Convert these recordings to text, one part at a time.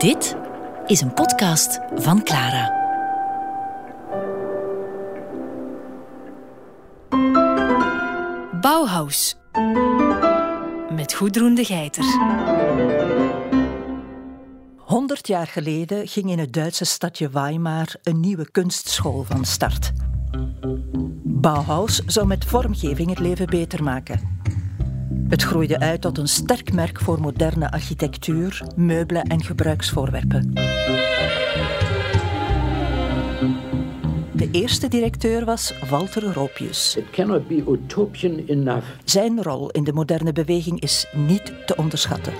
Dit is een podcast van Clara. Bauhaus. Met Goedroen de Geiter. Honderd jaar geleden ging in het Duitse stadje Weimar een nieuwe kunstschool van start. Bauhaus zou met vormgeving het leven beter maken. Het groeide uit tot een sterk merk voor moderne architectuur, meubelen en gebruiksvoorwerpen. De eerste directeur was Walter Ropius. It cannot be utopian enough. Zijn rol in de moderne beweging is niet te onderschatten.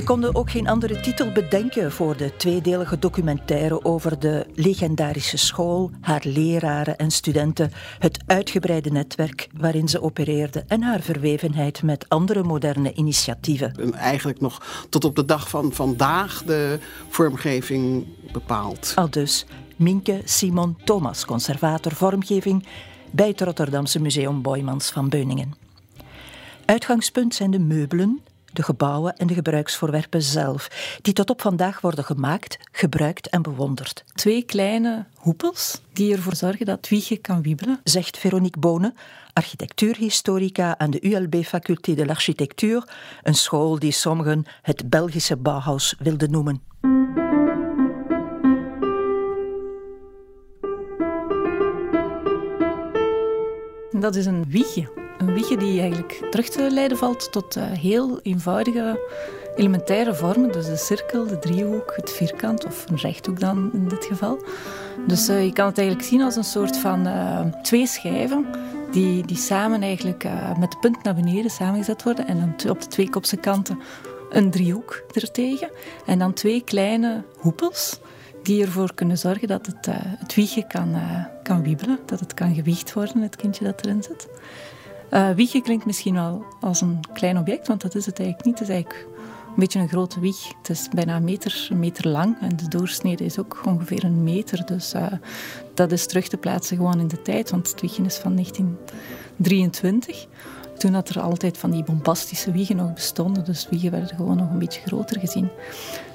We konden ook geen andere titel bedenken voor de tweedelige documentaire over de legendarische school, haar leraren en studenten, het uitgebreide netwerk waarin ze opereerde en haar verwevenheid met andere moderne initiatieven. En eigenlijk nog tot op de dag van vandaag de vormgeving bepaalt. Al dus Minke Simon Thomas, conservator vormgeving bij het Rotterdamse Museum Boymans van Beuningen. Uitgangspunt zijn de meubelen, de gebouwen en de gebruiksvoorwerpen zelf, die tot op vandaag worden gemaakt, gebruikt en bewonderd. Twee kleine hoepels die ervoor zorgen dat wiegje kan wiebelen. Zegt Veronique Bonen, architectuurhistorica aan de ULB Faculté de l'Architectuur, een school die sommigen het Belgische Bauhaus wilden noemen. Dat is een wiegje. Een wiegje die eigenlijk terug te leiden valt tot uh, heel eenvoudige elementaire vormen. Dus de cirkel, de driehoek, het vierkant of een rechthoek dan in dit geval. Dus uh, je kan het eigenlijk zien als een soort van uh, twee schijven die, die samen eigenlijk met de punt naar beneden samengezet worden. En dan op de twee kopse kanten een driehoek ertegen. En dan twee kleine hoepels die ervoor kunnen zorgen dat het, het wiegje kan, kan wiebelen, dat het kan gewiegd worden, het kindje dat erin zit. Uh, wiegje klinkt misschien wel als een klein object, want dat is het eigenlijk niet. Het is eigenlijk een beetje een grote wieg. Het is bijna een meter, meter lang en de doorsnede is ook ongeveer een meter. Dus dat is terug te plaatsen gewoon in de tijd, want het wiegje is van 1923. Toen had er altijd van die bombastische wiegen nog bestonden, dus wiegen werden gewoon nog een beetje groter gezien.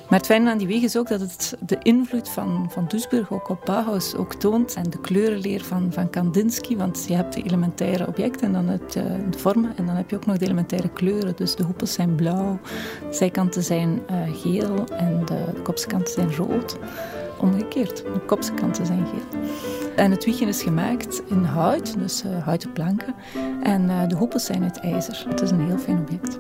Maar het fijne aan die wieg is ook dat het de invloed van, van Duisburg ook op Bauhaus ook toont. En de kleurenleer van, van Kandinsky, want je hebt de elementaire objecten en dan het, de vormen. En dan heb je ook nog de elementaire kleuren. Dus de hoepels zijn blauw, de zijkanten zijn uh, geel en de, de kopsekanten zijn rood. Omgekeerd, de kopsekanten zijn geel. En het wiegje is gemaakt in hout, dus uh, houten planken. En uh, de hoepels zijn uit ijzer. Het is een heel fijn object.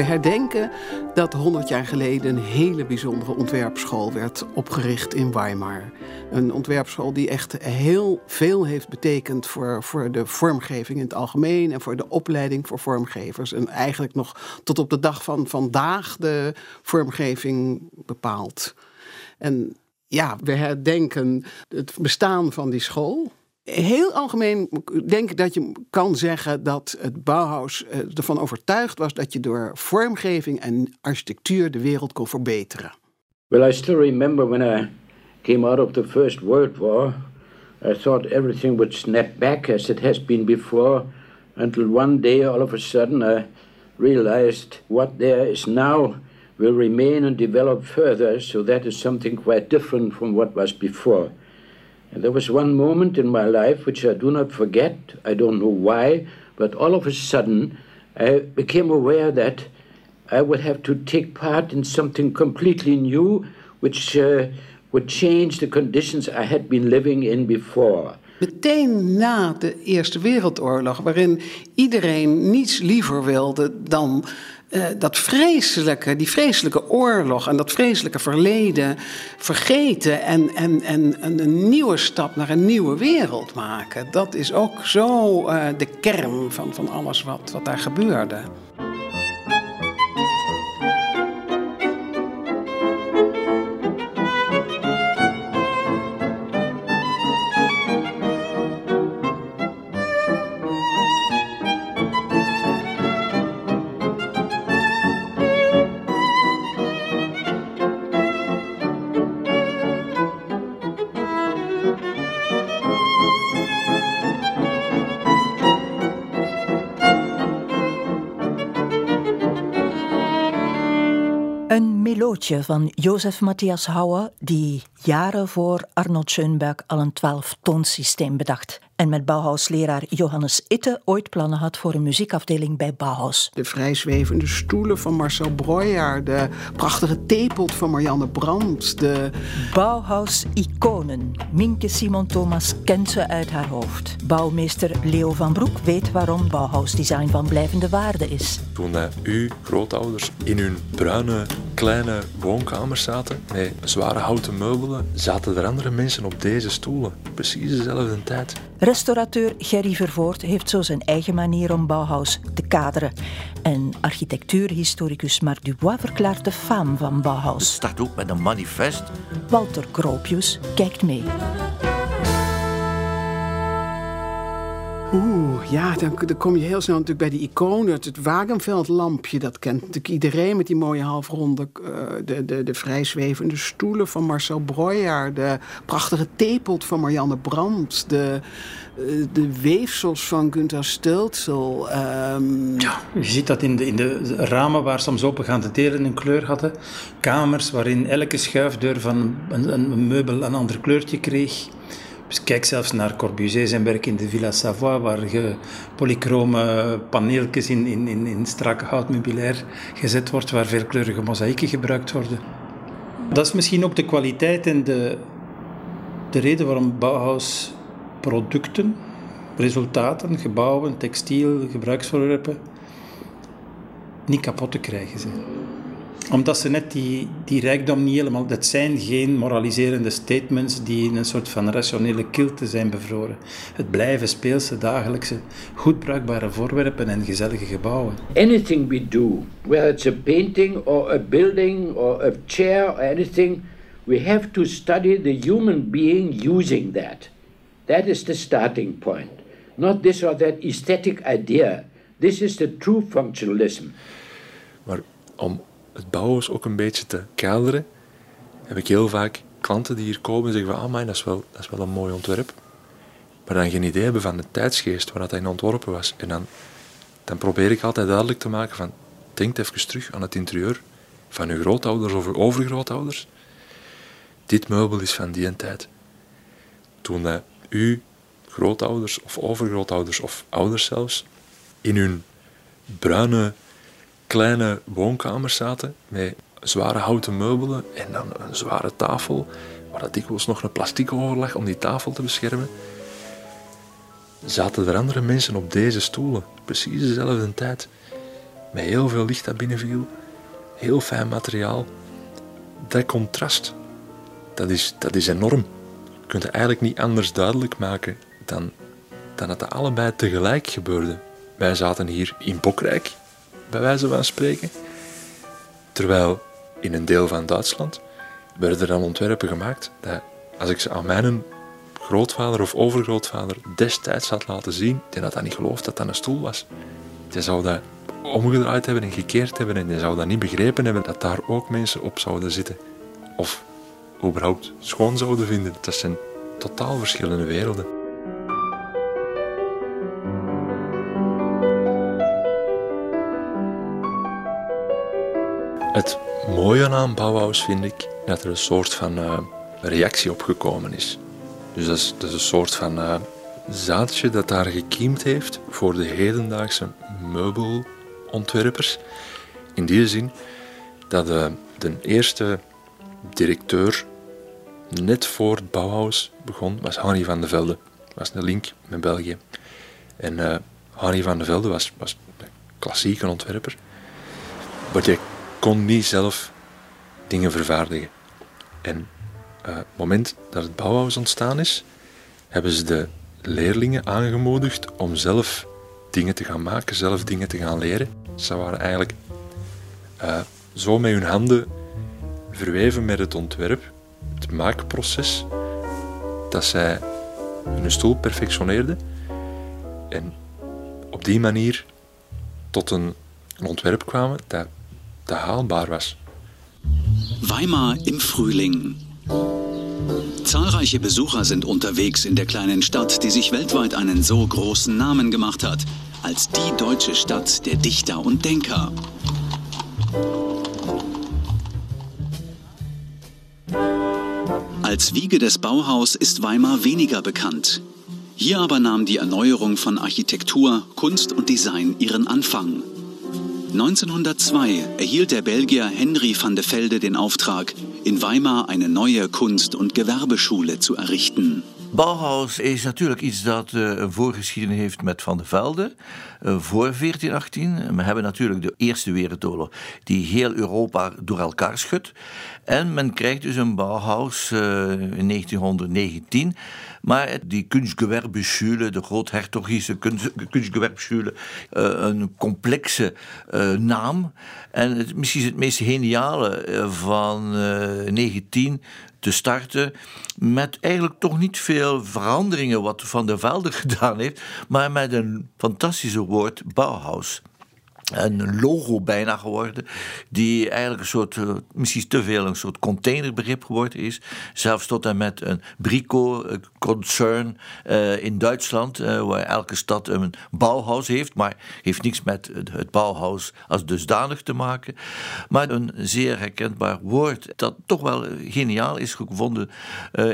We herdenken dat 100 jaar geleden een hele bijzondere ontwerpschool werd opgericht in Weimar. Een ontwerpschool die echt heel veel heeft betekend voor, voor de vormgeving in het algemeen en voor de opleiding voor vormgevers. En eigenlijk nog tot op de dag van vandaag de vormgeving bepaalt. En ja, we herdenken het bestaan van die school. Heel algemeen denk ik dat je kan zeggen dat het Bauhaus ervan overtuigd was dat je door vormgeving en architectuur de wereld kon verbeteren. Well, I still remember when I came out of the First World War, I thought everything would snap back as it has been before, until one day, all of a sudden, I realized what there is now will remain and develop further, so that is something quite different from what was before. And there was one moment in my life which I do not forget. I don't know why, but all of a sudden I became aware that I would have to take part in something completely new, which uh, would change the conditions I had been living in before. Meteen na de Eerste Wereldoorlog, waarin iedereen niets liever wilde dan uh, dat vreselijke, die vreselijke oorlog en dat vreselijke verleden vergeten en, en, en een nieuwe stap naar een nieuwe wereld maken. Dat is ook zo uh, de kern van, van alles wat, wat daar gebeurde. Van Jozef Matthias Houwe, die jaren voor Arnold Schoenberg al een twaalftoonsysteem bedacht en met Bauhaus-leraar Johannes Itte ooit plannen had voor een muziekafdeling bij Bauhaus. De vrijzwevende stoelen van Marcel Breuer, de prachtige theepot van Marianne Brandt, de... Bauhaus-iconen. Minke Simon Thomas kent ze uit haar hoofd. Bouwmeester Leo van Broek weet waarom Bauhaus-design van blijvende waarde is. Toen uh, uw grootouders in hun bruine, kleine woonkamers zaten, met zware houten zaten er andere mensen op deze stoelen. Precies dezelfde tijd. Restaurateur Gerry Vervoort heeft zo zijn eigen manier om Bauhaus te kaderen. En architectuurhistoricus Marc Dubois verklaart de faam van Bauhaus. Het staat ook met een manifest. Walter Kroopjes kijkt mee. Oeh, ja, dan, dan, kom je heel snel natuurlijk bij die iconen. Het, het Wagenveldlampje, dat kent natuurlijk iedereen met die mooie halfronde... Uh, de, de, de vrijzwevende stoelen van Marcel Breuer... de prachtige theepot van Marianne Brandt... de, uh, de weefsels van Gunther Stölzel. Um... Ja, je ziet dat in de, in de ramen waar soms opengaande delen een kleur hadden. Kamers waarin elke schuifdeur van een meubel een ander kleurtje kreeg... Dus kijk zelfs naar Corbusier zijn werk in de Villa Savoie, waar je polychrome paneeltjes in, in, in, in strak houtmeubilair gezet wordt, waar veelkleurige mozaïeken gebruikt worden. Dat is misschien ook de kwaliteit en de, de reden waarom Bauhaus producten, resultaten, gebouwen, textiel, gebruiksvoorwerpen niet kapot te krijgen zijn omdat ze net die, die rijkdom niet helemaal... Dat zijn geen moraliserende statements die in een soort van rationele kilte zijn bevroren. Het blijven speelse, dagelijkse, goed bruikbare voorwerpen en gezellige gebouwen. Anything we do, whether it's a painting or a building or a chair or anything, we have to study the human being using that. That is the starting point. Not this or that aesthetic idea. This is the true functionalism. Maar om het Bauhaus ook een beetje te kaderen, heb ik heel vaak klanten die hier komen en zeggen van, ah dat is, wel, dat is wel een mooi ontwerp. Maar dan geen idee hebben van de tijdsgeest waar dat ontworpen was. En dan, dan probeer ik altijd duidelijk te maken van, denk even terug aan het interieur van uw grootouders of uw overgrootouders. Dit meubel is van die tijd. Toen dat uw grootouders of overgrootouders of ouders zelfs in hun bruine kleine woonkamers zaten met zware houten meubelen en dan een zware tafel, waar dat dikwijls nog een plastic over lag om die tafel te beschermen. Zaten er andere mensen op deze stoelen, precies dezelfde tijd, met heel veel licht dat binnenviel, heel fijn materiaal. Dat contrast, dat is, dat is enorm. Je kunt het eigenlijk niet anders duidelijk maken dan, dan dat het allebei tegelijk gebeurde. Wij zaten hier in Bokrijk, bij wijze van spreken. Terwijl in een deel van Duitsland werden er dan ontwerpen gemaakt dat als ik ze aan mijn grootvader of overgrootvader destijds had laten zien, die had dat niet geloofd dat dat een stoel was. Die zou dat omgedraaid hebben en gekeerd hebben en die zou dat niet begrepen hebben dat daar ook mensen op zouden zitten. Of überhaupt schoon zouden vinden. Dat zijn totaal verschillende werelden. Het mooie aan Bauhaus vind ik dat er een soort van uh, reactie op gekomen is. Dus dat is, is een soort van uh, zaadje dat daar gekiemd heeft voor de hedendaagse meubelontwerpers. In die zin dat uh, de eerste directeur net voor het Bauhaus begon, was Henri van de Velde. Was een link met België. En Henri van de Velde was, was een klassieke ontwerper. Wat je kon niet zelf dingen vervaardigen. En uh, het moment dat het Bauhaus ontstaan is, hebben ze de leerlingen aangemoedigd om zelf dingen te gaan maken, zelf dingen te gaan leren. Ze waren eigenlijk uh, zo met hun handen verweven met het ontwerp, het maakproces, dat zij hun stoel perfectioneerden en op die manier tot een, een ontwerp kwamen dat dat haalbaar was. Weimar im Frühling. Zahlreiche Besucher sind unterwegs in der kleinen Stadt, die sich weltweit einen so großen Namen gemacht hat, als die deutsche Stadt der Dichter und Denker. Als Wiege des Bauhaus ist Weimar weniger bekannt. Hier aber nahm die Erneuerung von Architektur, Kunst und Design ihren Anfang. 1902 erhielt der Belgier Henry van de Velde den Auftrag, in Weimar eine neue Kunst- und Gewerbeschule zu errichten. Bauhaus is natuurlijk iets dat uh, een voorgeschiedenis heeft Van der Velde. Uh, voor 1418. We hebben natuurlijk de Eerste Wereldoorlog, die heel Europa door elkaar schudt. En men krijgt dus een Bauhaus uh, in 1919. Maar die Kunstgewerbeschule, de groothertogische Kunstgewerbeschule, een complexe naam. En het, misschien het meest geniale van 19 te starten met eigenlijk toch niet veel veranderingen wat Van der Velde gedaan heeft, maar met een fantastische woord Bauhaus een logo bijna geworden, die eigenlijk een soort, eh, misschien te veel een soort containerbegrip geworden is. Zelfs tot en met een Brico-concern uh, in Duitsland, waar elke stad een Bauhaus heeft, maar heeft niks met het Bauhaus als dusdanig te maken. Maar een zeer herkenbaar woord dat toch wel geniaal is gevonden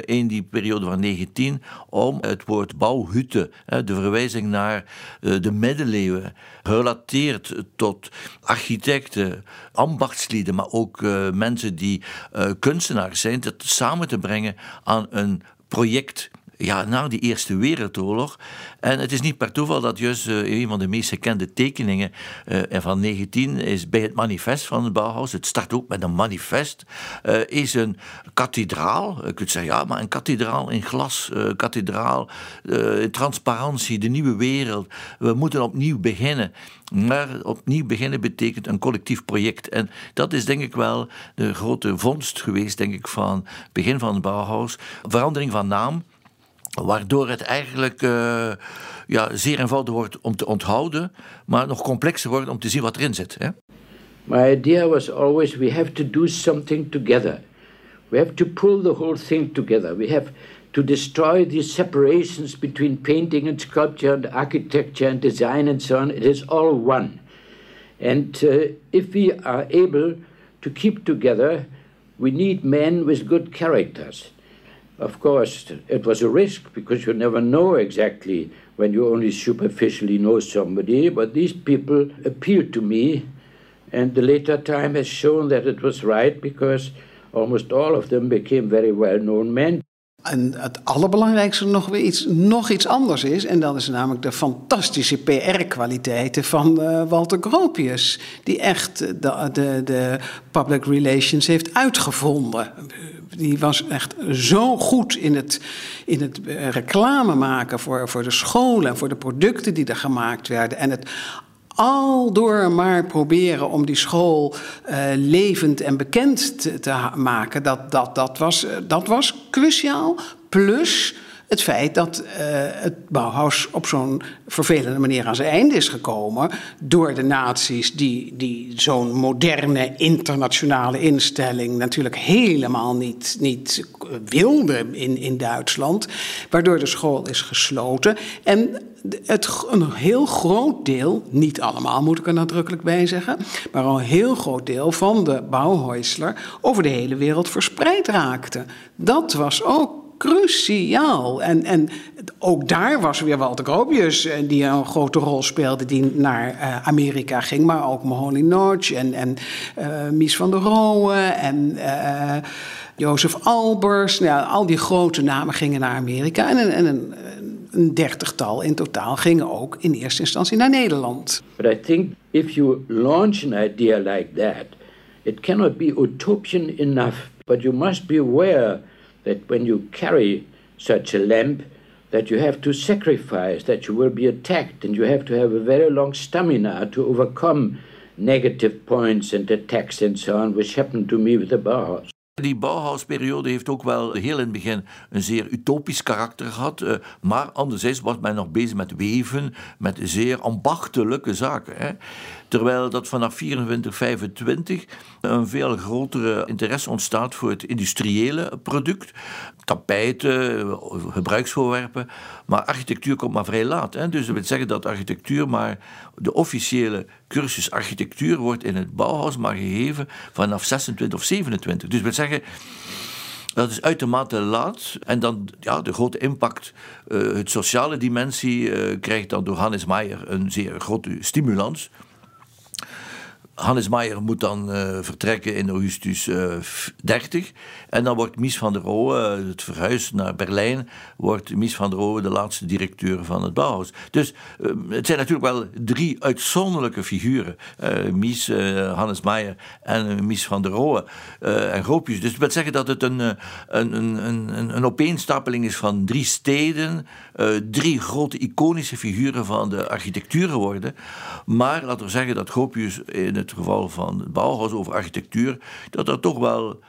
in die periode van 19 om het woord bouwhutte, de verwijzing naar de middeleeuwen, relateert tot architecten, ambachtslieden, maar ook uh, mensen die uh, kunstenaars zijn, dat samen te brengen aan een project ja, na die Eerste Wereldoorlog. En het is niet per toeval dat juist uh, een van de meest gekende tekeningen uh, van 19 is bij het manifest van het Bauhaus. Het start ook met een manifest. Uh, is een kathedraal. Je kunt zeggen, ja, maar een kathedraal in glas. kathedraal transparantie, de nieuwe wereld. We moeten opnieuw beginnen. Maar opnieuw beginnen betekent een collectief project. En dat is denk ik wel de grote vondst geweest, denk ik, van het begin van het Bauhaus. Verandering van naam. Waardoor het eigenlijk uh, ja, zeer eenvoudig wordt om te onthouden, maar nog complexer wordt om te zien wat erin zit. Hè? My idea was always we have to do something together. We have to pull the whole thing together. We have to destroy these separations between painting and sculpture and architecture and design and so on. It is all one. And uh, if we are able to keep together, we need men with good characters. Of course, it was a risk because you never know exactly when you only superficially know somebody, but these people appealed to me, and the later time has shown that it was right because almost all of them became very well known men. En het allerbelangrijkste nog weer iets, nog iets anders is, en dat is namelijk de fantastische PR-kwaliteiten van uh, Walter Gropius, die echt de, de, de public relations heeft uitgevonden die was echt zo goed in het, in het eh, reclame maken voor, voor de scholen en voor de producten die er gemaakt werden. En het al door maar proberen om die school uh, levend en bekend te, te, maken, dat, dat, dat, was, eh, dat was cruciaal. Plus het feit dat uh, het Bauhaus op zo'n vervelende manier aan zijn einde is gekomen door de nazi's die, die zo'n moderne internationale instelling natuurlijk helemaal niet, niet wilden in, in Duitsland, waardoor de school is gesloten. En het, een heel groot deel, niet allemaal moet ik er nadrukkelijk bij zeggen, maar een heel groot deel van de Bauhäusler over de hele wereld verspreid raakte. Dat was ook cruciaal. En, en ook daar was weer Walter Gropius eh, die een grote rol speelde, die naar uh, Amerika ging, maar ook Mahoney Notch en, en uh, Mies van der Rohe en uh, Jozef Albers. Nou, al die grote namen gingen naar Amerika en, en een, een dertigtal in totaal gingen ook in eerste instantie naar Nederland. But I think if you launch an idea like that, it cannot be utopian enough, but you must be aware that when you carry such a lamp, that you have to sacrifice, that you will be attacked, and you have to have a very long stamina to overcome negative points and attacks and so on, which happened to me with the Bauhaus. Die Bauhausperiode heeft ook wel heel in het begin een zeer utopisch karakter gehad. Uh, maar anderzijds was men nog bezig met weven, met zeer ambachtelijke zaken. Terwijl dat vanaf 24, 25 een veel grotere interesse ontstaat voor het industriële product. Tapijten, gebruiksvoorwerpen. Maar architectuur komt maar vrij laat. Hè. Dus dat wil zeggen dat architectuur maar de officiële cursus architectuur wordt in het Bauhaus maar gegeven vanaf 26 of 27. Dus dat wil zeggen Dat is uitermate laat. En dan ja, de grote impact, uh, het sociale dimensie, uh, krijgt dan door Hannes Meijer een zeer grote stimulans. Hannes Maier moet dan uh, vertrekken in augustus uh, 30. En dan wordt Mies van der Rohe, uh, het verhuis naar Berlijn, wordt Mies van der Rohe de laatste directeur van het Bauhaus. Dus het zijn natuurlijk wel drie uitzonderlijke figuren. Mies, Hannes Maier en Mies van der Rohe en Gropius. Dus dat wil zeggen dat het een, een, een, een, een opeenstapeling is van drie steden, drie grote iconische figuren van de architectuur geworden. Maar laten we zeggen dat Gropius in het het geval van het Bauhaus over architectuur, dat dat toch wel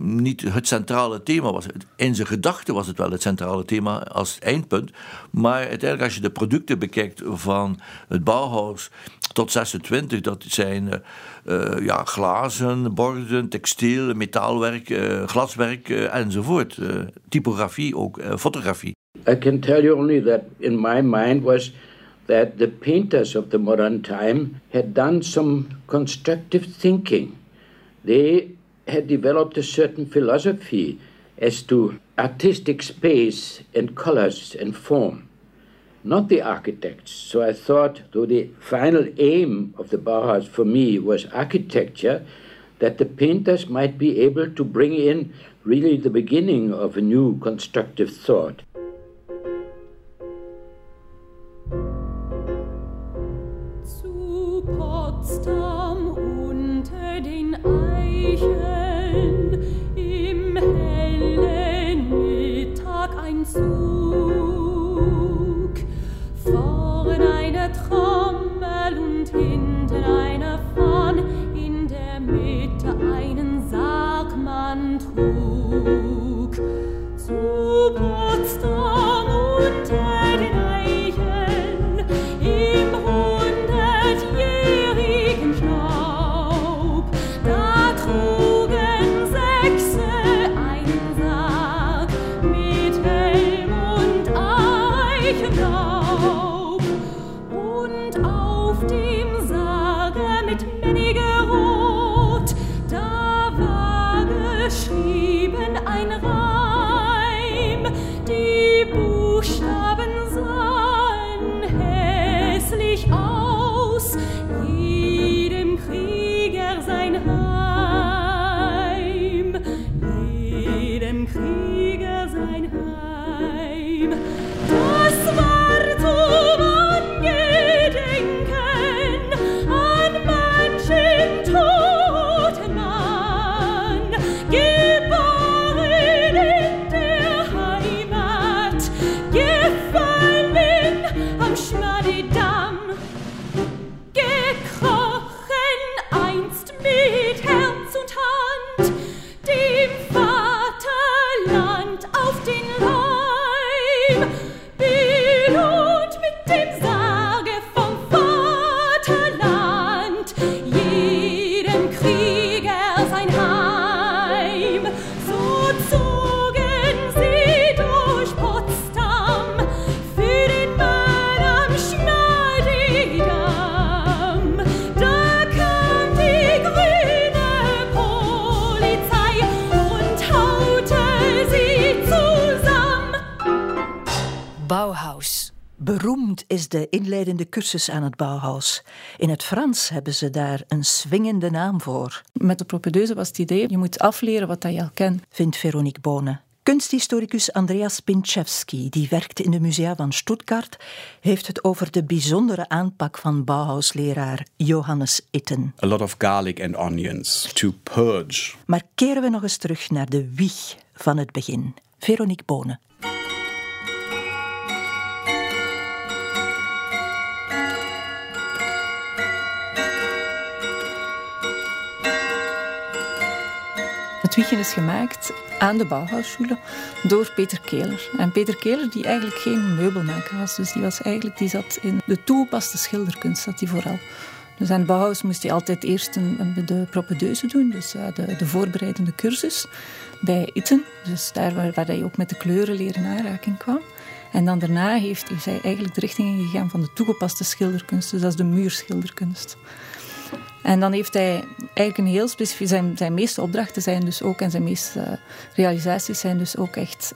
niet het centrale thema was. In zijn gedachten was het wel het centrale thema als eindpunt. Maar uiteindelijk, als je de producten bekijkt van het Bauhaus tot 26, dat zijn uh, ja, glazen, borden, textiel, metaalwerk, uh, glaswerk enzovoort. typografie ook, fotografie. I can tell you only that in my mind was that the painters of the modern time had done some constructive thinking. They had developed a certain philosophy as to artistic space and colors and form, not the architects. So I thought, though the final aim of the Bauhaus for me was architecture, that the painters might be able to bring in really the beginning of a new constructive thought. Is de inleidende cursus aan het Bauhaus. In het Frans hebben ze daar een swingende naam voor. Met de propedeuse was het idee, je moet afleren wat je al kent. Vindt Veronique Bonen. Kunsthistoricus Andreas Pinchewski, die werkt in de musea van Stuttgart, heeft het over de bijzondere aanpak van Bauhaus-leraar Johannes Itten. A lot of garlic and onions to purge. Maar keren we nog eens terug naar de wieg van het begin. Veronique Bonen. Is gemaakt aan de Bauhausschule door Peter Keler. En Peter Keler die eigenlijk geen meubelmaker was. Dus die, was eigenlijk, die zat in de toegepaste schilderkunst zat hij vooral. Dus aan de Bauhaus moest hij altijd eerst een, de propedeuse doen, dus de, de voorbereidende cursus bij Itten. Dus daar waar, waar hij ook met de kleuren leren aanraking kwam. En dan daarna heeft hij eigenlijk de richting ingegaan van de toegepaste schilderkunst. Dus dat is de muurschilderkunst. En dan heeft hij eigenlijk een heel specifiek... Zijn, zijn meeste opdrachten zijn dus ook, en zijn meeste realisaties zijn dus ook echt...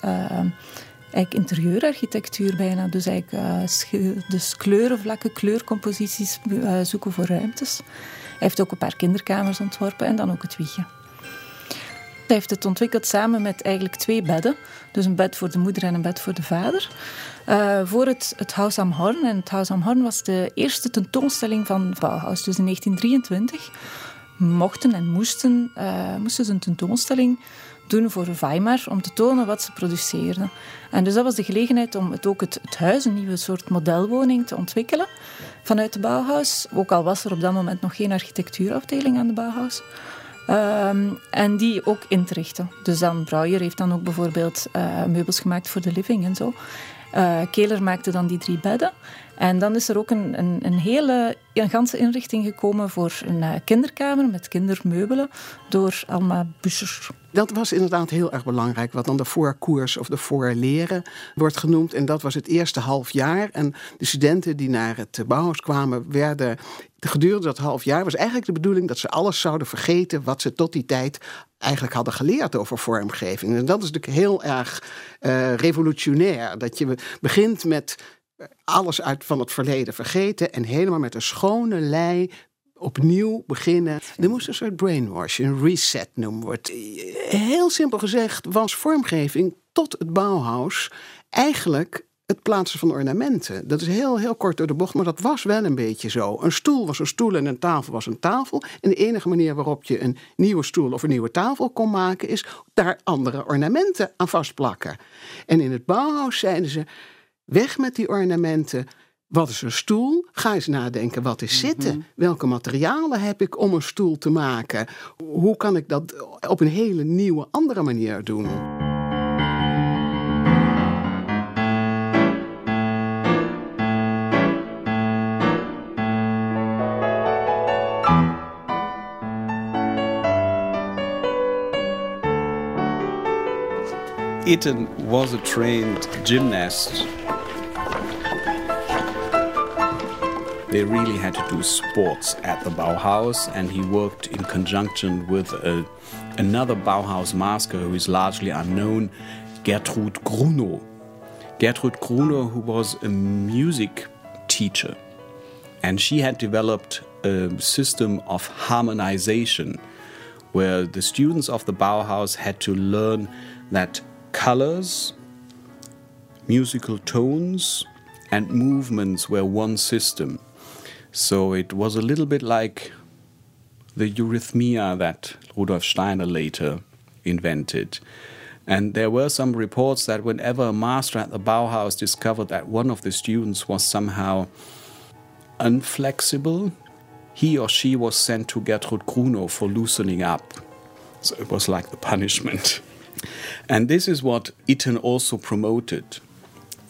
eigenlijk interieurarchitectuur bijna. Dus eigenlijk dus kleurenvlakken, kleurcomposities zoeken voor ruimtes. Hij heeft ook een paar kinderkamers ontworpen en dan ook het wiegje. Hij heeft het ontwikkeld samen met eigenlijk twee bedden. Dus een bed voor de moeder en een bed voor de vader. Uh, voor het, het Haus am Horn. En het Haus am Horn was de eerste tentoonstelling van Bauhaus. Dus in 1923 mochten en moesten, uh, moesten ze een tentoonstelling doen voor Weimar om te tonen wat ze produceerden. En dus dat was de gelegenheid om het ook het, het huis, een nieuwe soort modelwoning, te ontwikkelen vanuit de Bauhaus. Ook al was er op dat moment nog geen architectuurafdeling aan de Bauhaus. Um, en die ook in te richten. Dus dan Breuer heeft dan ook bijvoorbeeld uh, meubels gemaakt voor de living en zo. Uh, Keler maakte dan die drie bedden. En dan is er ook een, een, een hele een ganse inrichting gekomen voor een uh, kinderkamer met kindermeubelen door Alma Buscher. Dat was inderdaad heel erg belangrijk, wat dan de voorkoers of de voorleren wordt genoemd. En dat was het eerste half jaar. En de studenten die naar het Bauhaus kwamen, werden gedurende dat half jaar was eigenlijk de bedoeling dat ze alles zouden vergeten wat ze tot die tijd eigenlijk hadden geleerd over vormgeving. En dat is natuurlijk heel erg uh, revolutionair. Dat je begint met alles uit van het verleden vergeten en helemaal met een schone lei opnieuw beginnen. Er moest een soort brainwash, een reset noemen wordt. Heel simpel gezegd was vormgeving tot het Bauhaus eigenlijk het plaatsen van ornamenten. Dat is heel, heel kort door de bocht, maar dat was wel een beetje zo. Een stoel was een stoel en een tafel was een tafel. En de enige manier waarop je een nieuwe stoel of een nieuwe tafel kon maken, is daar andere ornamenten aan vastplakken. En in het Bauhaus zeiden ze: weg met die ornamenten. Wat is een stoel? Ga eens nadenken, wat is zitten? Mhm. Welke materialen heb ik om een stoel te maken? Hoe kan ik dat op een hele nieuwe, andere manier doen? Itten was a trained gymnast they really had to do sports at the Bauhaus, and he worked in conjunction with a, another Bauhaus masker who is largely unknown, Gertrud Grunow. Gertrud Grunow, who was a music teacher, and she had developed a system of harmonization where the students of the Bauhaus had to learn that colors, musical tones, and movements were one system. So it was a little bit like the eurythmia that Rudolf Steiner later invented. And there were some reports that whenever a master at the Bauhaus discovered that one of the students was somehow unflexible, he or she was sent to Gertrud Grunow for loosening up. So it was like the punishment. And this is what Itten also promoted.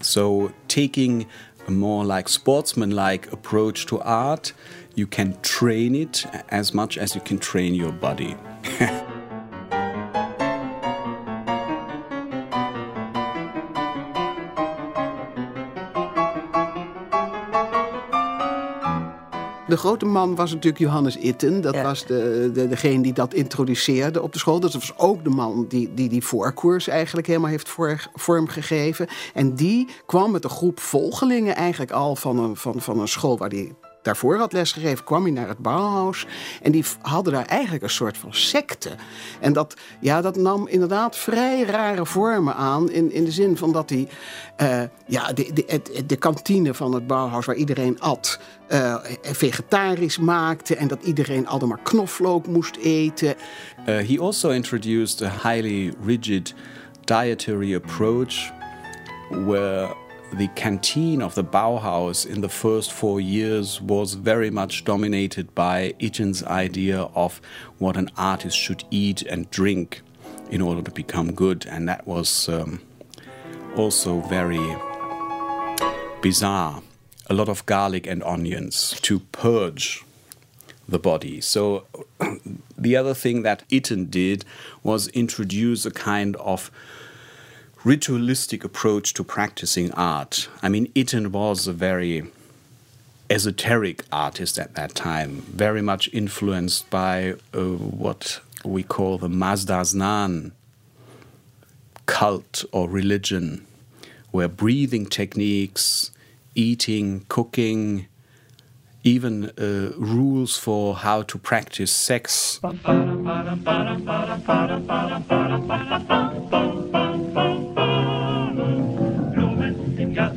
So taking a more like sportsman-like approach to art, you can train it as much as you can train your body. De grote man was natuurlijk Johannes Itten. Dat was de, de, degene die dat introduceerde op de school. Dat was ook de man die die, die voorkoers eigenlijk helemaal heeft voor, vormgegeven. En die kwam met een groep volgelingen eigenlijk al van een, van, van een school waar hij daarvoor had lesgegeven, kwam hij naar het Bauhaus. En die hadden daar eigenlijk een soort van secte. En dat, ja, dat nam inderdaad vrij rare vormen aan. In, in de zin van dat hij uh, ja, de, de, de, kantine van het Bauhaus, waar iedereen at, uh, vegetarisch maakte. En dat iedereen altijd maar knoflook moest eten. Uh, he also introduced a highly rigid dietary approach. Where the canteen of the Bauhaus in the first four years was very much dominated by Itchen's idea of what an artist should eat and drink in order to become good, and that was um, also very bizarre. A lot of garlic and onions to purge the body. So, the other thing that Itten did was introduce a kind of ritualistic approach to practicing art. I mean, Itten was a very esoteric artist at that time, very much influenced by uh, what we call the Mazdaznan cult or religion, where breathing techniques, eating, cooking, even uh, rules for how to practice sex.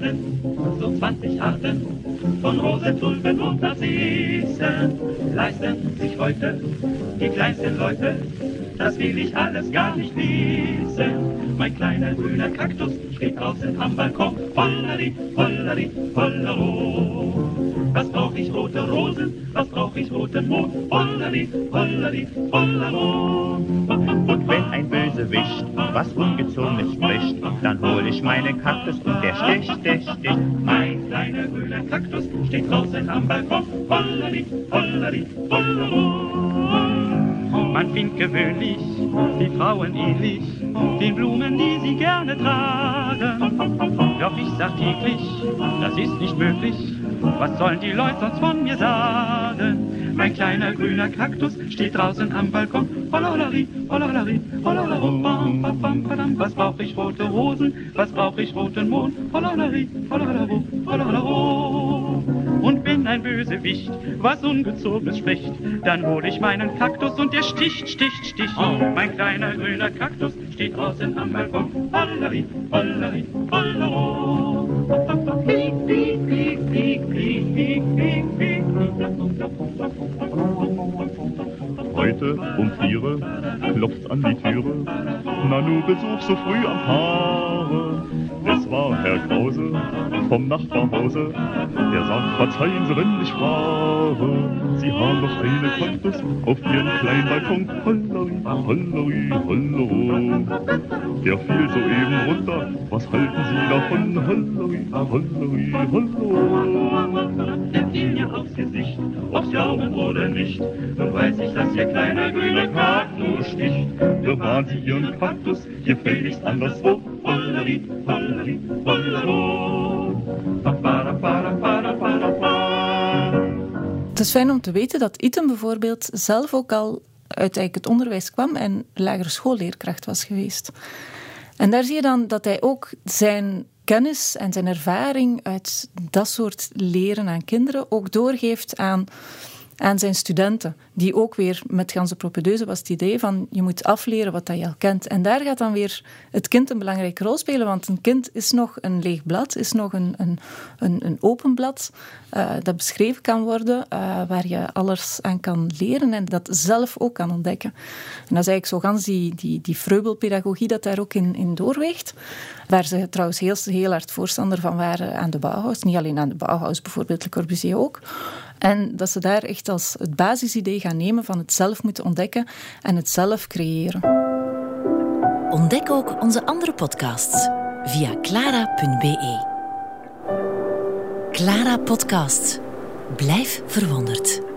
Garten, so 20 Arten von Rosen, Tulpen und Narzissen leisten sich heute die kleinsten Leute. Das will ich alles gar nicht wissen. Mein kleiner grüner Kaktus steht draußen am Balkon. Hollari, hollari, hollero. Was brauch ich rote Rosen? Was brauch ich roten Mond? Hollari, hollari, hollero. Und wenn ein Bösewicht was Ungezogenes spricht, dann hol ich meinen Kaktus und der sticht, der sticht. Mein kleiner grüner Kaktus steht draußen am Balkon. Hollari, hollari, hollero. Man findet gewöhnlich die Frauen ähnlich den Blumen, die sie gerne tragen. Doch ich sag täglich, das ist nicht möglich. Was sollen die Leute sonst von mir sagen? Mein kleiner grüner Kaktus steht draußen am Balkon. Hollolari, hollolari, hollolaro, bam, bam, bam, badam. Was brauch ich rote Rosen? Was brauch ich roten Mond? Hollolari, hollolaro, hollolaro. Und wenn ein Bösewicht was Ungezogenes spricht, dann hol ich meinen Kaktus und der sticht, sticht, sticht. Mein kleiner grüner Kaktus steht draußen am Balkon. Hollari, hollari, hollero. Heute um vier klopft's an die Türe. Nanu Besuch so früh am Paare. Es war Herr Krause vom Nachbarhause. Der sagt, verzeihen Sie, wenn ich frage. Sie haben doch eine Kaktus auf Ihren kleinen Balkon. Hollari, hollari, hollero. Der fiel soeben runter. Was halten Sie davon? Hollari, hollari, hollero. Glauben oder nicht. Nun weiß ich, dass Ihr kleiner grüner Kaktus sticht. Bewahren Sie Ihren Kaktus gefälligst anderswo. Hollari, hollari, hollero. Pa, para, para, para, para, pa. Het is fijn om te weten dat Iten bijvoorbeeld zelf ook al uit het onderwijs kwam en lagere schoolleerkracht was geweest. En daar zie je dan dat hij ook zijn kennis en zijn ervaring uit dat soort leren aan kinderen ook doorgeeft aan, aan zijn studenten. Die ook weer met ganse propedeuse was het idee van je moet afleren wat dat je al kent. En daar gaat dan weer het kind een belangrijke rol spelen, want een kind is nog een leeg blad, is nog een, een, een, een open blad uh, dat beschreven kan worden, uh, waar je alles aan kan leren en dat zelf ook kan ontdekken. En dat is eigenlijk zo gans die, die, die vreubelpedagogie dat daar ook in, in doorweegt, waar ze trouwens heel, heel hard voorstander van waren aan de Bauhaus. Niet alleen aan de Bauhaus, bijvoorbeeld Le Corbusier ook. En dat ze daar echt als het basisidee gaan nemen van het zelf moeten ontdekken en het zelf creëren. Ontdek ook onze andere podcasts via clara.be. Clara Podcast. Blijf verwonderd.